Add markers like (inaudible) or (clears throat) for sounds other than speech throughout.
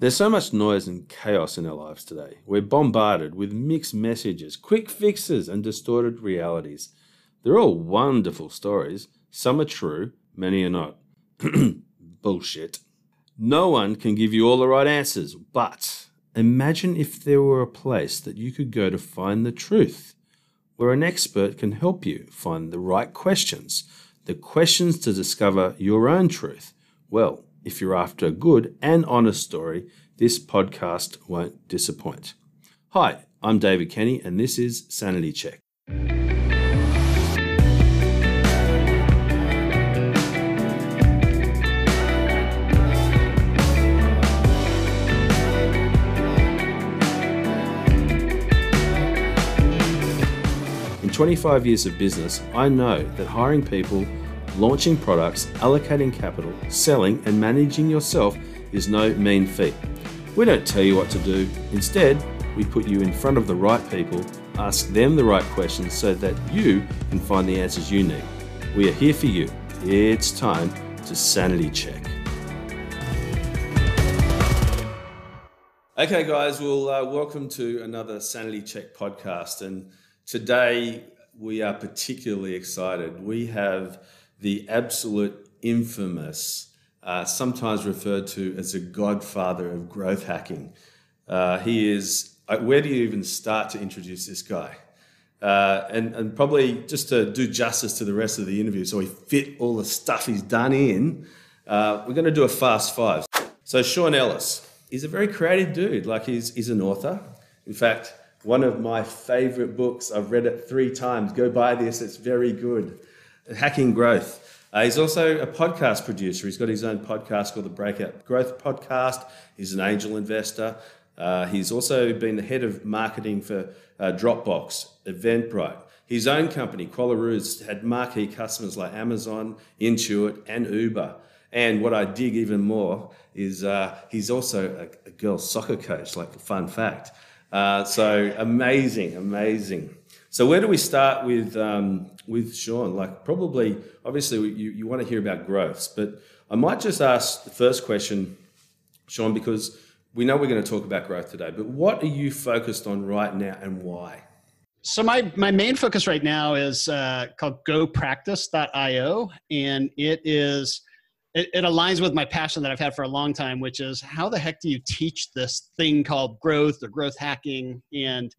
There's so much noise and chaos in our lives today. We're bombarded with mixed messages, quick fixes, and distorted realities. They're all wonderful stories. Some are true, many are not. (clears throat) Bullshit. No one can give you all the right answers, but imagine if there were a place that you could go to find the truth, where an expert can help you find the right questions, the questions to discover your own truth. Well, if you're after a good and honest story, this podcast won't disappoint. Hi, I'm David Kenny, and this is Sanity Check. In 25 years of business, I know that hiring people launching products, allocating capital, selling, and managing yourself is no mean feat. We don't tell you what to do. Instead, we put you in front of the right people, ask them the right questions so that you can find the answers you need. We are here for you. It's time to sanity check. Okay, guys, well, uh, welcome to another Sanity Check podcast. And today we are particularly excited. We have the absolute infamous, uh, sometimes referred to as a godfather of growth hacking. Uh, he is, uh, where do you even start to introduce this guy? Uh, and, and probably just to do justice to the rest of the interview, so we fit all the stuff he's done in, uh, we're going to do a fast five. So, Sean Ellis, he's a very creative dude. Like, he's, he's an author. In fact, one of my favorite books, I've read it three times. Go buy this, it's very good. Hacking Growth. Uh, he's also a podcast producer. He's got his own podcast called the Breakout Growth Podcast. He's an angel investor. Uh, he's also been the head of marketing for uh, Dropbox, Eventbrite. His own company, Qualaroo's, had marquee customers like Amazon, Intuit, and Uber. And what I dig even more is uh, he's also a, a girls' soccer coach, like a fun fact. Uh, so amazing, amazing. So where do we start with um, with Sean? Like probably, obviously, you, you want to hear about growths, but I might just ask the first question, Sean, because we know we're going to talk about growth today. But what are you focused on right now, and why? So my my main focus right now is uh, called GoPractice.io, and it is it, it, aligns with my passion that I've had for a long time, which is how the heck do you teach this thing called growth or growth hacking and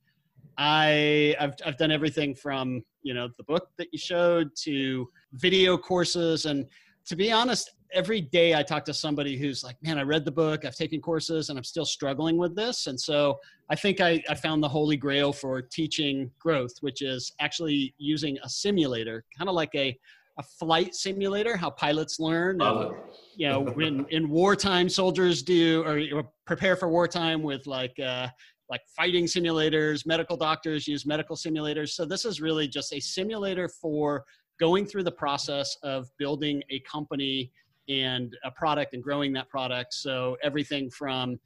I I've I've done everything from you know the book that you showed to video courses. And to be honest every day I talk to somebody who's like man I read the book. I've taken courses and I'm still struggling with this. And so I think I, I found the holy grail for teaching growth which is actually using a simulator kind of like a a flight simulator, how pilots learn. And, you know, in, (laughs) in wartime, soldiers do or prepare for wartime with like uh, like fighting simulators, medical doctors use medical simulators. So this is really just a simulator for going through the process of building a company and a product and growing that product. So everything from,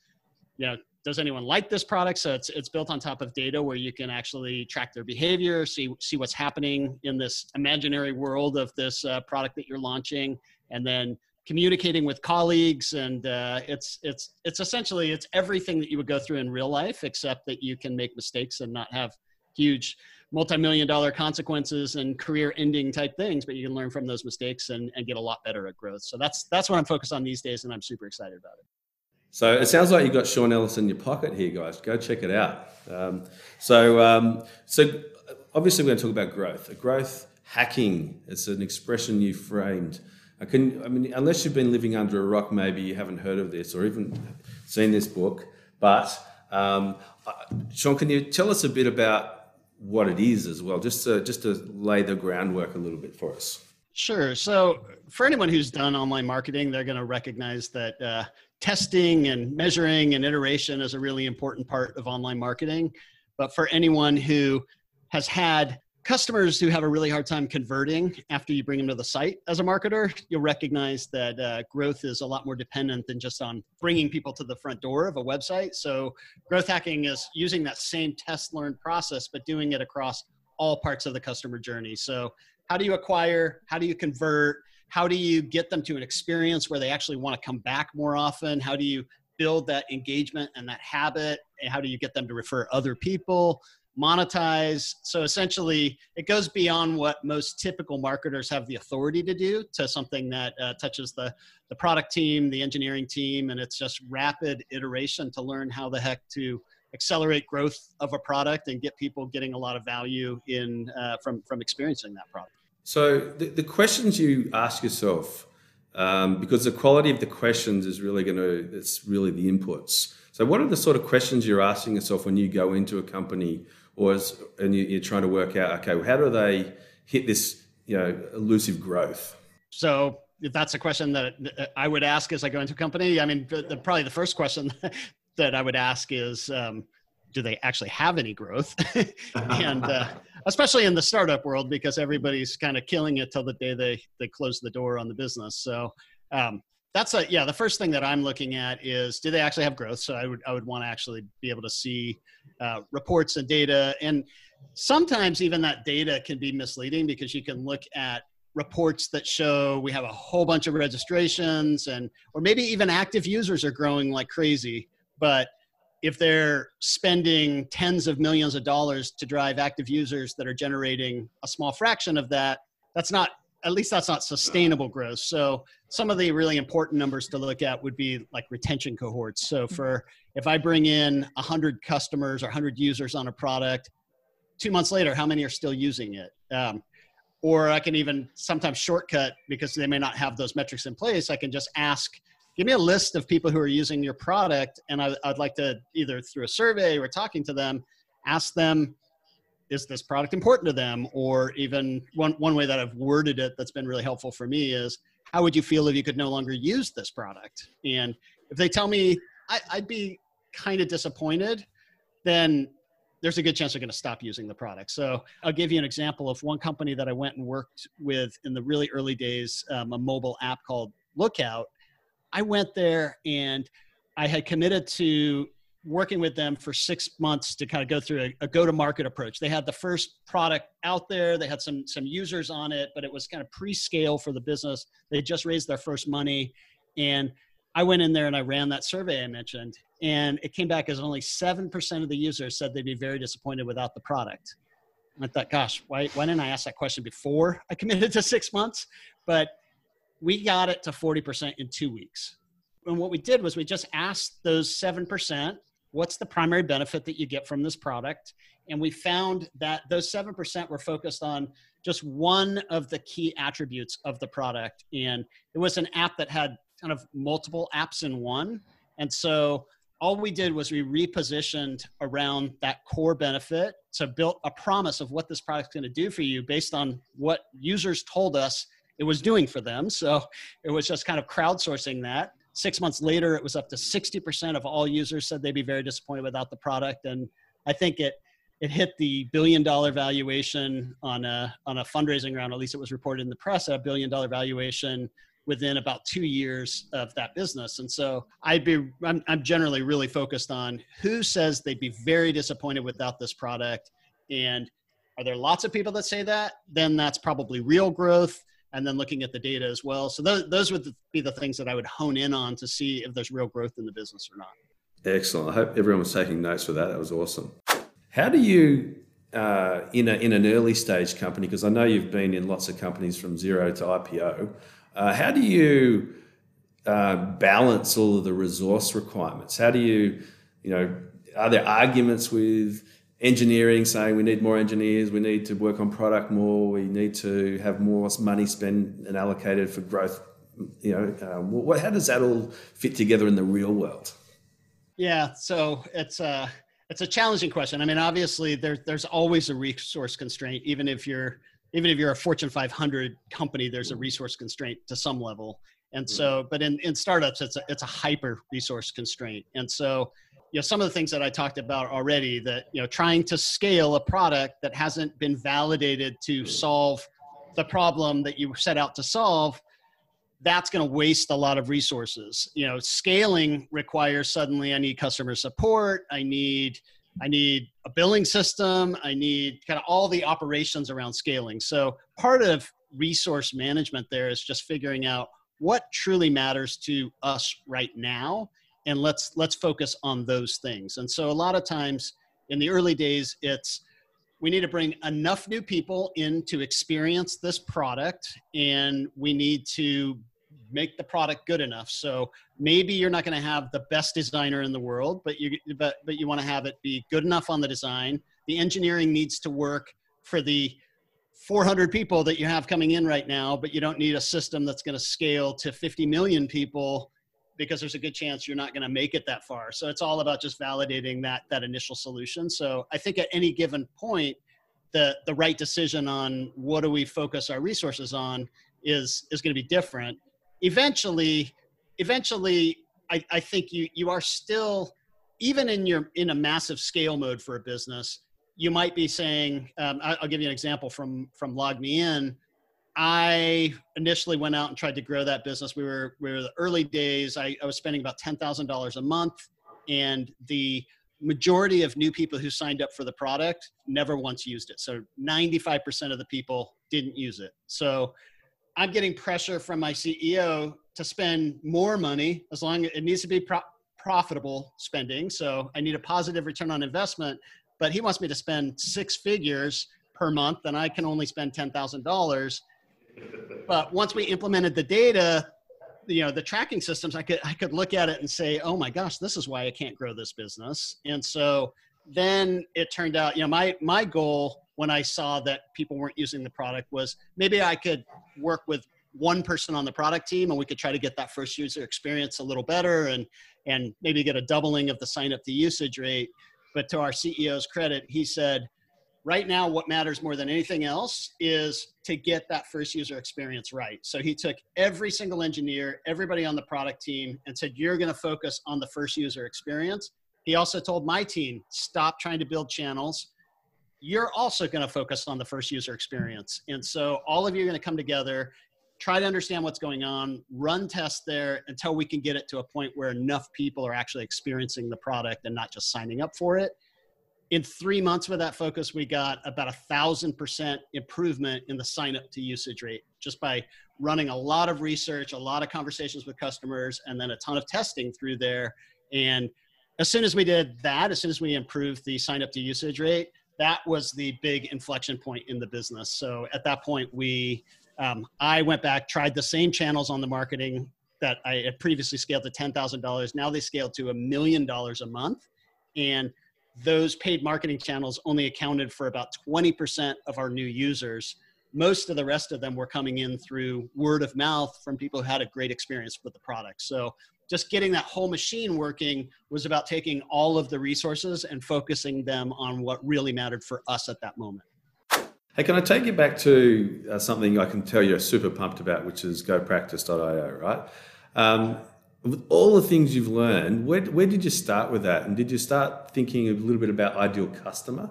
you know, does anyone like this product? So it's it's built on top of data where you can actually track their behavior, see see what's happening in this imaginary world of this uh, product that you're launching, and then communicating with colleagues and uh, it's it's it's essentially it's everything that you would go through in real life except that you can make mistakes and not have huge multi-million dollar consequences and career ending type things but you can learn from those mistakes and, and get a lot better at growth. So that's that's what i'm focused on these days and i'm super excited about it. So it sounds like you've got sean ellis in your pocket here guys. Go check it out. Um, so um, so obviously we're going to talk about growth. Growth hacking it's an expression you framed I can, I mean, unless you've been living under a rock, maybe you haven't heard of this or even seen this book. But um, Sean, can you tell us a bit about what it is as well, just to, just to lay the groundwork a little bit for us? Sure. So, for anyone who's done online marketing, they're going to recognize that uh, testing and measuring and iteration is a really important part of online marketing. But for anyone who has had customers who have a really hard time converting after you bring them to the site as a marketer, you'll recognize that uh, growth is a lot more dependent than just on bringing people to the front door of a website. So, growth hacking is using that same test learn process, but doing it across all parts of the customer journey. So, how do you acquire? How do you convert? How do you get them to an experience where they actually want to come back more often? How do you build that engagement and that habit and how do you get them to refer other people monetize. So essentially it goes beyond what most typical marketers have the authority to do to something that uh, touches the the product team the engineering team and it's just rapid iteration to learn how the heck to accelerate growth of a product and get people getting a lot of value in uh, from from experiencing that product. So the, the questions you ask yourself um, because the quality of the questions is really going to it's really the inputs. So what are the sort of questions you're asking yourself when you go into a company or and you, are trying to work out okay well, how do they hit this you know elusive growth? So if that's a question that i would ask as i go into a company i mean the, probably the first question (laughs) that i would ask is um, do they actually have any growth? (laughs) And uh, especially in the startup world because everybody's kind of killing it till the day they they close the door on the business. So um, that's a yeah the first thing that i'm looking at is do they actually have growth? So i would i would want to actually be able to see uh, reports and data. And sometimes even that data can be misleading because you can look at reports that show we have a whole bunch of registrations and or maybe even active users are growing like crazy. But if they're spending tens of millions of dollars to drive active users that are generating a small fraction of that that's not at least that's not sustainable growth. So some of the really important numbers to look at would be like retention cohorts. So mm-hmm. for if I bring in 100 customers or 100 users on a product, two months later, how many are still using it? Um, or I can even sometimes shortcut because they may not have those metrics in place. I can just ask, give me a list of people who are using your product, and I, I'd like to either through a survey or talking to them, ask them is this product important to them or even one, one way that i've worded it that's been really helpful for me is how would you feel if you could no longer use this product and if they tell me I, i'd be kind of disappointed then there's a good chance they're going to stop using the product. So I'll give you an example of one company that I went and worked with in the really early days, um, a mobile app called Lookout. I went there and I had committed to working with them for six months to kind of go through a, a go-to-market approach. They had the first product out there. They had some some users on it, but it was kind of pre-scale for the business. They just raised their first money, and I went in there and I ran that survey I mentioned, and it came back as only seven percent of the users said they'd be very disappointed without the product. And I thought, gosh, why why didn't I ask that question before I committed to six months? But we got it to forty percent in two weeks. And what we did was we just asked those seven percent what's the primary benefit that you get from this product? And we found that those 7% were focused on just one of the key attributes of the product. And it was an app that had kind of multiple apps in one. And so all we did was we repositioned around that core benefit to build a promise of what this product's going to do for you based on what users told us it was doing for them. So it was just kind of crowdsourcing that Six months later, it was up to 60% of all users said they'd be very disappointed without the product. And I think it, it hit the billion dollar valuation on a, on a fundraising round. At least it was reported in the press at a billion dollar valuation within about two years of that business. And so I'd be, I'm, I'm generally really focused on who says they'd be very disappointed without this product. And are there lots of people that say that? Then that's probably real growth and then looking at the data as well. So those, those would be the things that I would hone in on to see if there's real growth in the business or not. Excellent. I hope everyone was taking notes for that. That was awesome. How do you, uh, in, a, in an early stage company, because I know you've been in lots of companies from zero to IPO, uh, how do you uh, balance all of the resource requirements? How do you, you know, are there arguments with engineering saying we need more engineers, we need to work on product more, we need to have more money spent and allocated for growth. You know, uh, what, how does that all fit together in the real world? Yeah, so it's a it's a challenging question. I mean, obviously, there's there's always a resource constraint, even if you're even if you're a Fortune 500 company, there's a resource constraint to some level. And so, but in, in startups, it's a, it's a hyper resource constraint. And so you know some of the things that i talked about already that you know trying to scale a product that hasn't been validated to solve the problem that you set out to solve that's going to waste a lot of resources. You know scaling requires suddenly i need customer support i need i need a billing system i need kind of all the operations around scaling. So part of resource management there is just figuring out what truly matters to us right now and let's let's focus on those things. And so a lot of times in the early days it's we need to bring enough new people in to experience this product and we need to make the product good enough. So maybe you're not going to have the best designer in the world but you but but you want to have it be good enough on the design. The engineering needs to work for the 400 people that you have coming in right now but you don't need a system that's going to scale to 50 million people because there's a good chance you're not going to make it that far. So it's all about just validating that that initial solution. So I think at any given point, the the right decision on what do we focus our resources on is is going to be different. Eventually, eventually, I, I think you you are still even in your in a massive scale mode for a business. You might be saying, um, I'll give you an example from from Log Me LogMeIn I initially went out and tried to grow that business. We were we were the early days. I, I was spending about ten thousand dollars a month, and the majority of new people who signed up for the product never once used it. So ninety five percent of the people didn't use it. So I'm getting pressure from my CEO to spend more money as long as it needs to be pro- profitable spending. So I need a positive return on investment, but he wants me to spend six figures per month, and I can only spend ten thousand dollars but once we implemented the data, you know, the tracking systems, I could I could look at it and say, oh my gosh, this is why I can't grow this business. And so then it turned out, you know, my my goal when I saw that people weren't using the product was maybe I could work with one person on the product team and we could try to get that first user experience a little better and and maybe get a doubling of the sign up to usage rate. But to our CEO's credit, he said, right now what matters more than anything else is to get that first user experience right. So he took every single engineer everybody on the product team and said you're going to focus on the first user experience. He also told my team stop trying to build channels. You're also going to focus on the first user experience. And so all of you are going to come together try to understand what's going on run tests there until we can get it to a point where enough people are actually experiencing the product and not just signing up for it in three months with that focus, we got about a thousand percent improvement in the sign up to usage rate just by running a lot of research, a lot of conversations with customers, and then a ton of testing through there. And as soon as we did that, as soon as we improved the sign up to usage rate, that was the big inflection point in the business. So at that point, we, um, I went back, tried the same channels on the marketing that I had previously scaled to $10,000. Now they scaled to a million dollars a month. And those paid marketing channels only accounted for about 20% of our new users. Most of the rest of them were coming in through word of mouth from people who had a great experience with the product. So just getting that whole machine working was about taking all of the resources and focusing them on what really mattered for us at that moment. Hey, can I take you back to uh, something I can tell you're super pumped about, which is gopractice.io, right? Um, with all the things you've learned, where, where did you start with that? And did you start thinking a little bit about ideal customer?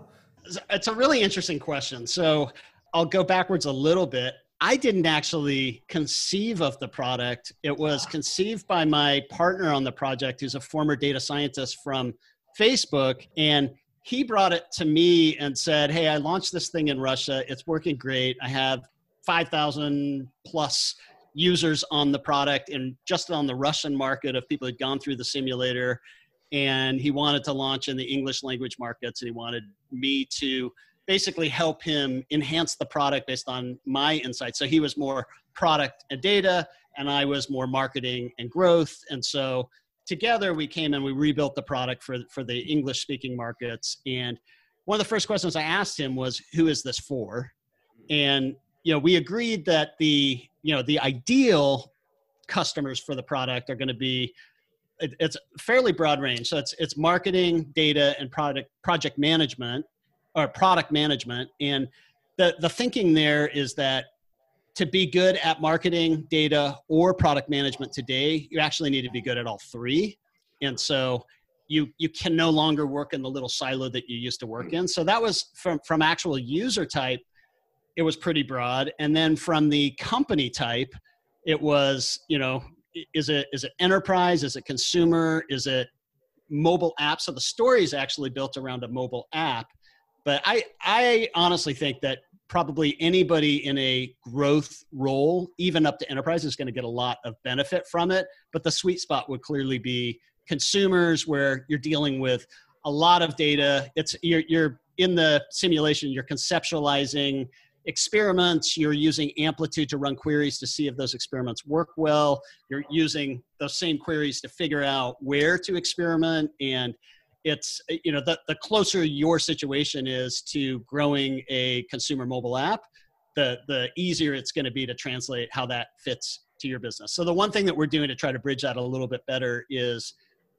It's a really interesting question. So I'll go backwards a little bit. I didn't actually conceive of the product. It was ah. conceived by my partner on the project, who's a former data scientist from Facebook. And he brought it to me and said, Hey, I launched this thing in Russia. It's working great. I have 5,000 plus users on the product and just on the Russian market of people who'd gone through the simulator. And he wanted to launch in the English language markets, and he wanted me to basically help him enhance the product based on my insights. So he was more product and data, and I was more marketing and growth. And so together we came and we rebuilt the product for, for the English speaking markets. And one of the first questions I asked him was, Who is this for? And you know, we agreed that the you know the ideal customers for the product are going to be it, it's fairly broad range. So it's it's marketing, data, and product project management or product management. And the the thinking there is that to be good at marketing, data, or product management today, you actually need to be good at all three. And so you you can no longer work in the little silo that you used to work in. So that was from from actual user type it was pretty broad. And then from the company type, it was, you know, is it is it enterprise? Is it consumer? Is it mobile app? So the story is actually built around a mobile app. But I I honestly think that probably anybody in a growth role, even up to enterprise, is going to get a lot of benefit from it. But the sweet spot would clearly be consumers where you're dealing with a lot of data. It's you're, you're in the simulation, you're conceptualizing experiments, you're using amplitude to run queries to see if those experiments work well. You're using those same queries to figure out where to experiment and it's you know the, the closer your situation is to growing a consumer mobile app the the easier it's going to be to translate how that fits to your business so the one thing that we're doing to try to bridge that a little bit better is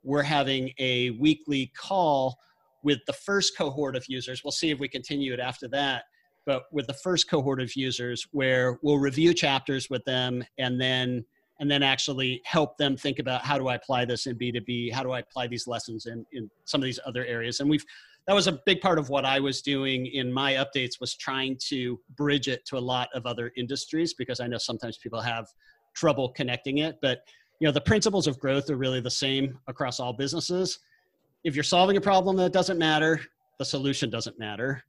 we're having a weekly call with the first cohort of users. We'll see if we continue it after that. But with the first cohort of users, where we'll review chapters with them and then and then actually help them think about how do I apply this in B2B? How do I apply these lessons in, in some of these other areas? And we've that was a big part of what I was doing in my updates was trying to bridge it to a lot of other industries because I know sometimes people have trouble connecting it. But you know the principles of growth are really the same across all businesses if you're solving a problem that doesn't matter the solution doesn't matter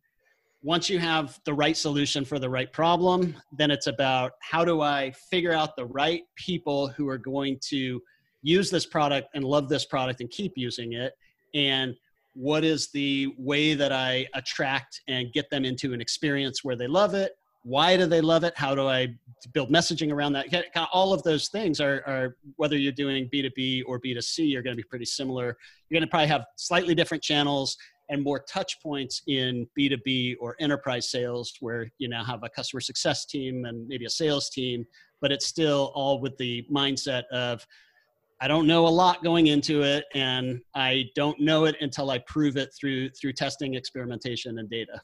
once you have the right solution for the right problem then it's about how do i figure out the right people who are going to use this product and love this product and keep using it? And what is the way that i attract and get them into an experience where they love it? Why do they love it? How do i build messaging around that? All of those things are, are whether you're doing b2b or b2c are going to be pretty similar. You're going to probably have slightly different channels and more touch points in b2b or enterprise sales where you now have a customer success team and maybe a sales team but it's still all with the mindset of i don't know a lot going into it and i don't know it until i prove it through through testing experimentation and data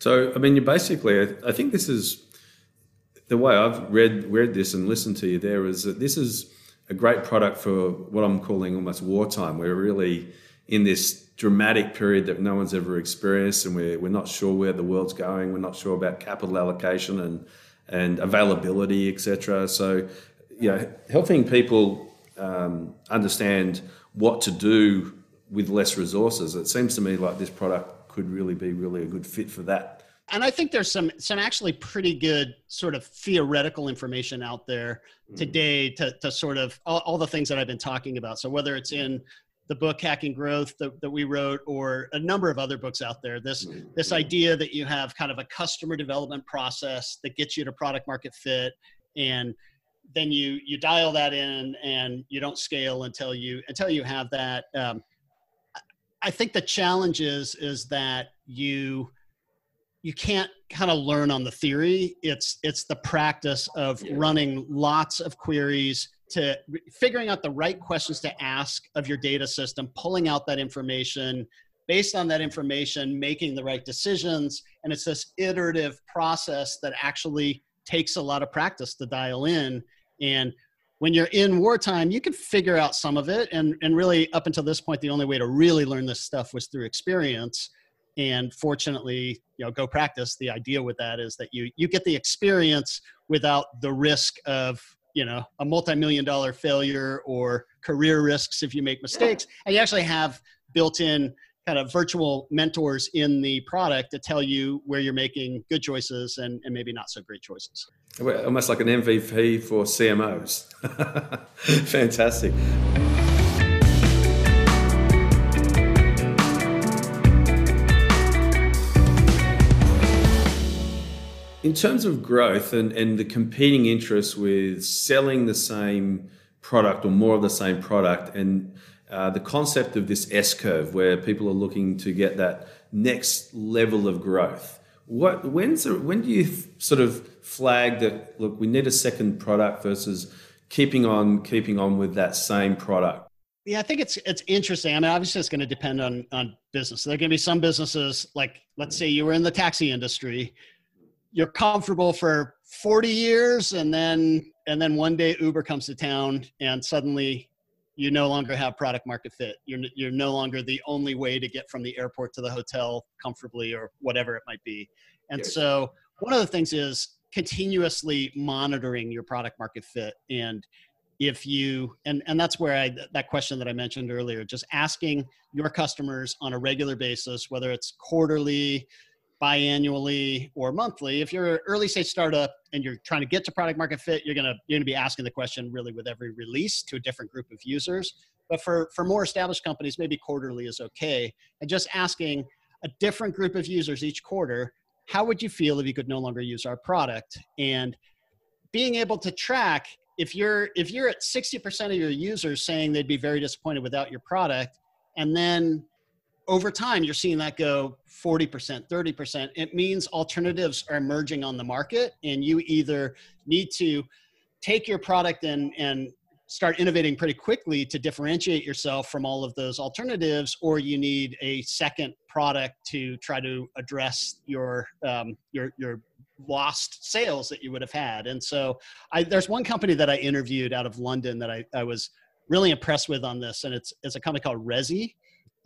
so, I mean, you basically, I think this is the way I've read read this and listened to you. There is that this is a great product for what I'm calling almost wartime. We're really in this dramatic period that no one's ever experienced, and we're we're not sure where the world's going. We're not sure about capital allocation and and availability, etc. So, you know, helping people um, understand what to do with less resources. It seems to me like this product could really be really a good fit for that. And I think there's some some actually pretty good sort of theoretical information out there mm. today to to sort of all, all the things that I've been talking about. So whether it's in the book hacking growth that, that we wrote or a number of other books out there this mm-hmm. this idea that you have kind of a customer development process that gets you to product market fit and then you you dial that in and you don't scale until you until you have that um, I think the challenge is is that you you can't kind of learn on the theory. It's it's the practice of yeah. running lots of queries to figuring out the right questions to ask of your data system, pulling out that information, based on that information, making the right decisions. And it's this iterative process that actually takes a lot of practice to dial in. And when you're in wartime, you can figure out some of it. And, and really, up until this point, the only way to really learn this stuff was through experience. And fortunately, you know, go practice. The idea with that is that you you get the experience without the risk of you know a multi-million dollar failure or career risks if you make mistakes. And you actually have built-in kind of virtual mentors in the product to tell you where you're making good choices and, and maybe not so great choices. Almost like an MVP for CMOs. (laughs) Fantastic. In terms of growth and, and the competing interests with selling the same product or more of the same product and uh, the concept of this S curve where people are looking to get that next level of growth. What when's the, when do you sort of flag that look we need a second product versus keeping on keeping on with that same product? Yeah, I think it's it's interesting. I mean, obviously, it's going to depend on on business. There are going to be some businesses like let's say you were in the taxi industry, you're comfortable for 40 years, and then and then one day Uber comes to town, and suddenly you no longer have product market fit. You're, you're no longer the only way to get from the airport to the hotel comfortably or whatever it might be. And so one of the things is continuously monitoring your product market fit. And if you, and, and that's where I, that question that I mentioned earlier, just asking your customers on a regular basis, whether it's quarterly, biannually or monthly. If you're an early stage startup and you're trying to get to product market fit, you're gonna you're gonna be asking the question really with every release to a different group of users. but for for more established companies maybe quarterly is okay and just asking a different group of users each quarter how would you feel if you could no longer use our product and being able to track if you're if you're at 60% of your users saying they'd be very disappointed without your product and then over time you're seeing that go 40% 30% it means alternatives are emerging on the market and you either need to take your product and and start innovating pretty quickly to differentiate yourself from all of those alternatives or you need a second product to try to address your um, your your lost sales that you would have had. And so I, there's one company that i interviewed out of london that I, I was really impressed with on this and it's, it's a company called resi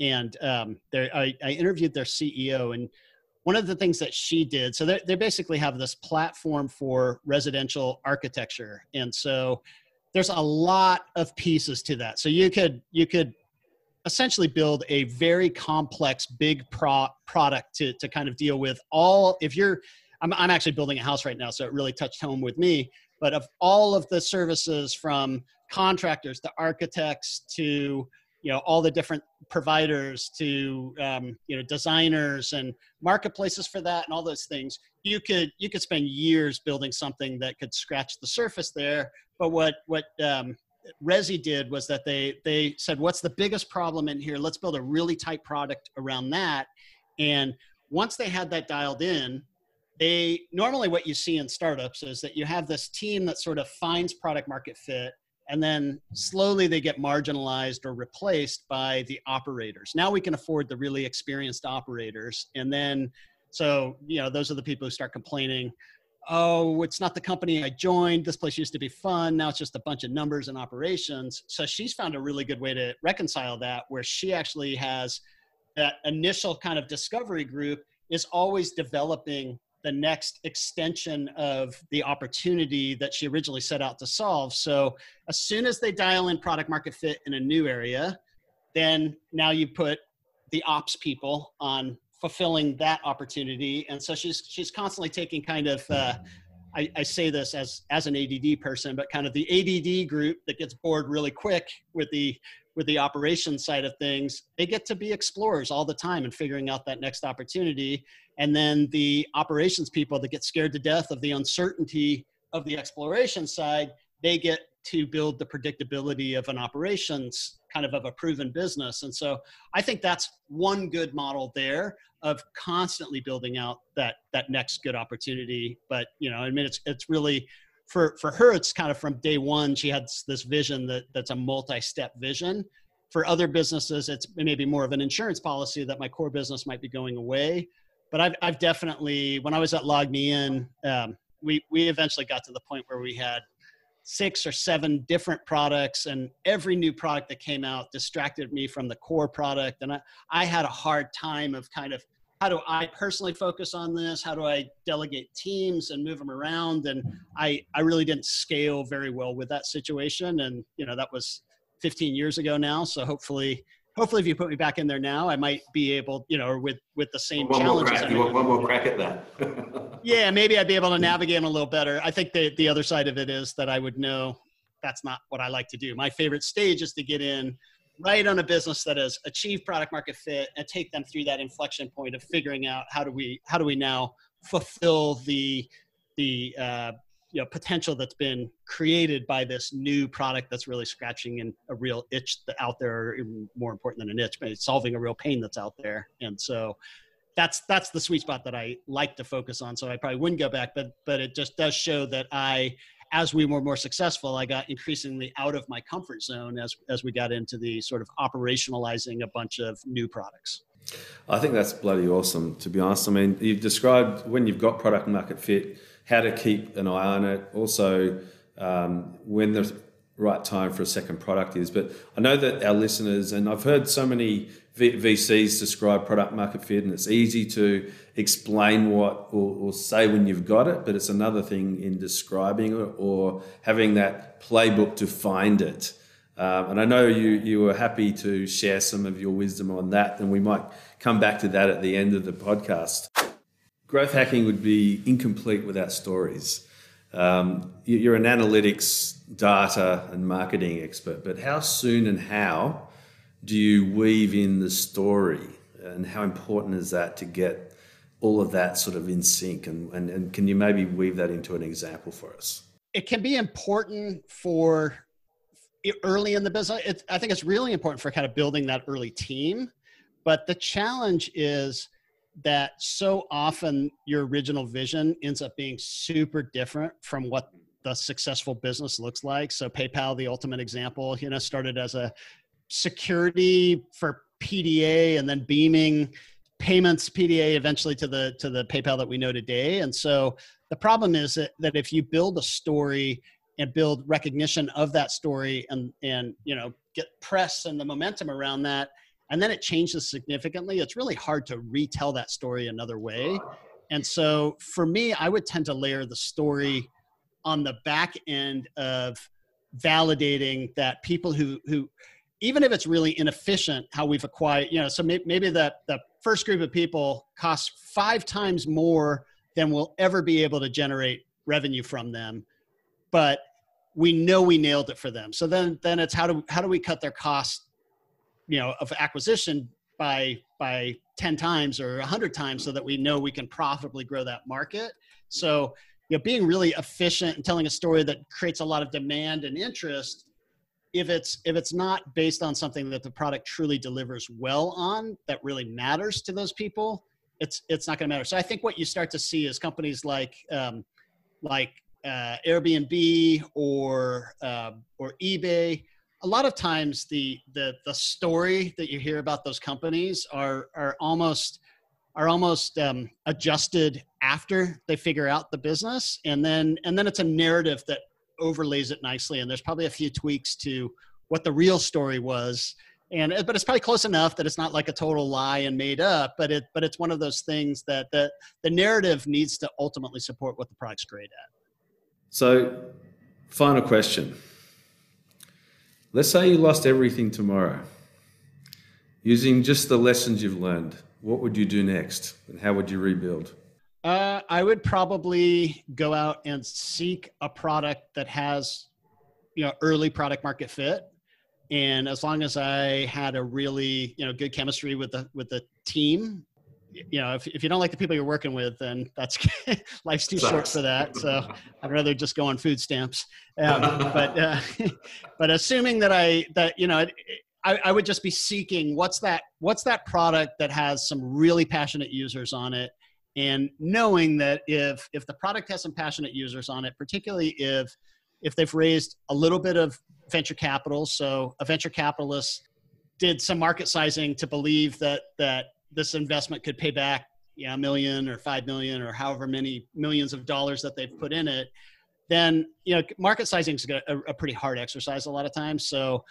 and um, I, I interviewed their ceo and one of the things that she did so they basically have this platform for residential architecture and so there's a lot of pieces to that. So you could you could essentially build a very complex big pro- product to, to kind of deal with all if you're I'm, I'm actually building a house right now so it really touched home with me but of all of the services from contractors to architects to you know all the different providers to um, you know designers and marketplaces for that and all those things you could you could spend years building something that could scratch the surface there but what what um, Resi did was that they they said, "What's the biggest problem in here? Let's build a really tight product around that." And once they had that dialed in, they normally what you see in startups is that you have this team that sort of finds product market fit and then slowly they get marginalized or replaced by the operators. Now we can afford the really experienced operators and then so you know those are the people who start complaining oh, it's not the company I joined. This place used to be fun. Now it's just a bunch of numbers and operations. So she's found a really good way to reconcile that, where she actually has that initial kind of discovery group is always developing the next extension of the opportunity that she originally set out to solve. So as soon as they dial in product market fit in a new area, then now you put the ops people on fulfilling that opportunity. And so she's she's constantly taking kind of uh, I, I, say this as as an ADD person, but kind of the ADD group that gets bored really quick with the with the operations side of things. They get to be explorers all the time and figuring out that next opportunity. And then the operations people that get scared to death of the uncertainty of the exploration side, they get to build the predictability of an operations kind of of a proven business. And so I think that's one good model there of constantly building out that that next good opportunity. But you know, I mean, it's it's really for for her, it's kind of from day one. She had this vision that that's a multi-step vision. For other businesses, it's maybe more of an insurance policy that my core business might be going away. But I've I've definitely when I was at LogMeIn, um, we we eventually got to the point where we had six or seven different products and every new product that came out distracted me from the core product and I, I had a hard time of kind of how do I personally focus on this? How do I delegate teams and move them around? And I, I really didn't scale very well with that situation. And, you know, that was 15 years ago now. So hopefully, hopefully if you put me back in there now, I might be able, you know, with, with the same one challenges. More crack, one more crack at that. (laughs) (laughs) yeah, maybe I'd be able to navigate them a little better. I think the, the other side of it is that I would know that's not what I like to do. My favorite stage is to get in right on a business that has achieved product market fit and take them through that inflection point of figuring out how do we how do we now fulfill the the uh, you know potential that's been created by this new product that's really scratching in a real itch out there more important than an itch but it's solving a real pain that's out there and so that's that's the sweet spot that i like to focus on so i probably wouldn't go back but but it just does show that i as we were more successful, I got increasingly out of my comfort zone as, as we got into the sort of operationalizing a bunch of new products. I think that's bloody awesome, to be honest. I mean, you've described when you've got product market fit, how to keep an eye on it, also um, when the right time for a second product is. But I know that our listeners, and I've heard so many VCs describe product market fit, and it's easy to explain what or, or, say when you've got it, but it's another thing in describing it or having that playbook to find it. Um, and I know you you were happy to share some of your wisdom on that, and we might come back to that at the end of the podcast. Growth hacking would be incomplete without stories. Um, you're an analytics, data, and marketing expert, but how soon and how do you weave in the story? And how important is that to get all of that sort of in sync? And, and, and can you maybe weave that into an example for us? It can be important for early in the business. It, I think it's really important for kind of building that early team. But the challenge is that so often your original vision ends up being super different from what the successful business looks like. So PayPal, the ultimate example, you know, started as a security for PDA and then beaming payments PDA eventually to the to the PayPal that we know today. And so the problem is that, that if you build a story and build recognition of that story and and you know get press and the momentum around that and then it changes significantly it's really hard to retell that story another way. And so for me i would tend to layer the story on the back end of validating that people who who even if it's really inefficient how we've acquired you know so maybe, maybe the the first group of people costs five times more than we'll ever be able to generate revenue from them but we know we nailed it for them. So then then it's how do how do we cut their cost you know of acquisition by by 10 times or 100 times so that we know we can profitably grow that market. So you know being really efficient and telling a story that creates a lot of demand and interest if it's if it's not based on something that the product truly delivers well on that really matters to those people it's it's not going to matter. So i think what you start to see is companies like um, like uh, airbnb or uh, or ebay a lot of times the the the story that you hear about those companies are are almost are almost um, adjusted after they figure out the business. And then and then it's a narrative that overlays it nicely. And there's probably a few tweaks to what the real story was. And but it's probably close enough that it's not like a total lie and made up but it but it's one of those things that the the narrative needs to ultimately support what the product's great at. So final question Let's say you lost everything tomorrow. Using just the lessons you've learned, what would you do next? And how would you rebuild? Uh, I would probably go out and seek a product that has, you know, early product market fit. And as long as I had a really, you know, good chemistry with the with the team, you know, if, if you don't like the people you're working with, then that's (laughs) life's too short for that. So I'd rather just go on food stamps. Um, (laughs) but uh, (laughs) but assuming that I that you know, I, I would just be seeking what's that what's that product that has some really passionate users on it, and knowing that if if the product has some passionate users on it, particularly if if they've raised a little bit of venture capital, so a venture capitalist did some market sizing to believe that that this investment could pay back yeah, a million or five million or however many millions of dollars that they've put in it, then you know market sizing is a, a pretty hard exercise a lot of times. So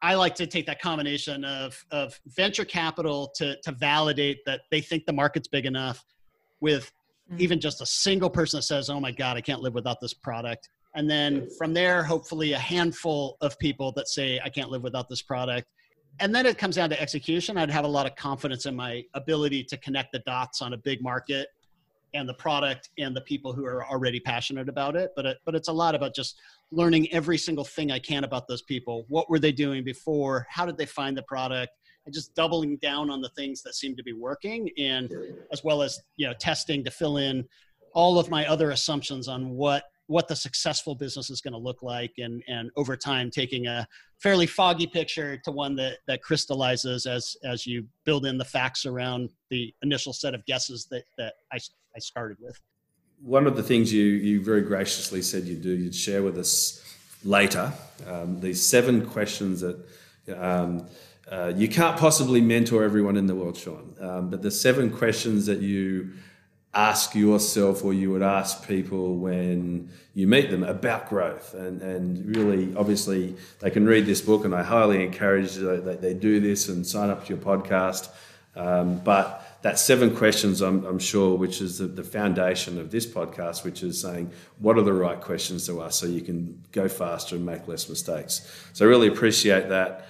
I like to take that combination of of venture capital to to validate that they think the market's big enough, with mm-hmm. even just a single person that says, "Oh my God, I can't live without this product." And then from there, hopefully, a handful of people that say, "I can't live without this product." And then it comes down to execution. I'd have a lot of confidence in my ability to connect the dots on a big market and the product and the people who are already passionate about it. But it, but it's a lot about just learning every single thing I can about those people. What were they doing before? How did they find the product? And just doubling down on the things that seem to be working, and as well as you know testing to fill in all of my other assumptions on what what the successful business is going to look like and and over time taking a fairly foggy picture to one that that crystallizes as as you build in the facts around the initial set of guesses that that I, I started with. One of the things you you very graciously said you'd do you'd share with us later um, these seven questions that um, uh, you can't possibly mentor everyone in the world sean um, but the seven questions that you ask yourself or you would ask people when you meet them about growth. And, and really obviously they can read this book and i highly encourage that they do this and sign up to your podcast. Um, but that seven questions I'm, I'm sure which is the, the, foundation of this podcast which is saying what are the right questions to ask so you can go faster and make less mistakes? So i really appreciate that.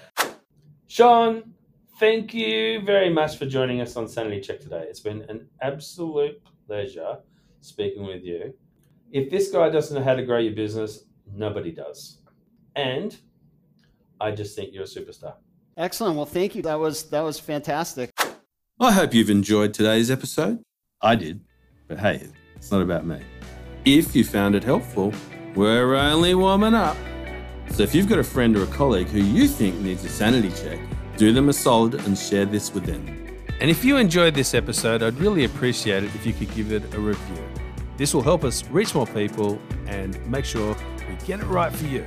Sean thank you very much for joining us on sanity check today. It's been an absolute pleasure speaking with you. If this guy doesn't know how to grow your business, nobody does. And I just think you're a superstar. Excellent. Well, thank you. That was that was fantastic. I hope you've enjoyed today's episode. I did. But hey, it's not about me. If you found it helpful, we're only warming up. So if you've got a friend or a colleague who you think needs a sanity check, do them a solid and share this with them. And if you enjoyed this episode, I'd really appreciate it if you could give it a review. This will help us reach more people and make sure we get it right for you.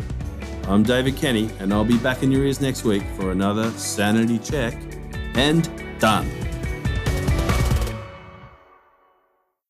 I'm David Kenny, and I'll be back in your ears next week for another sanity check and done.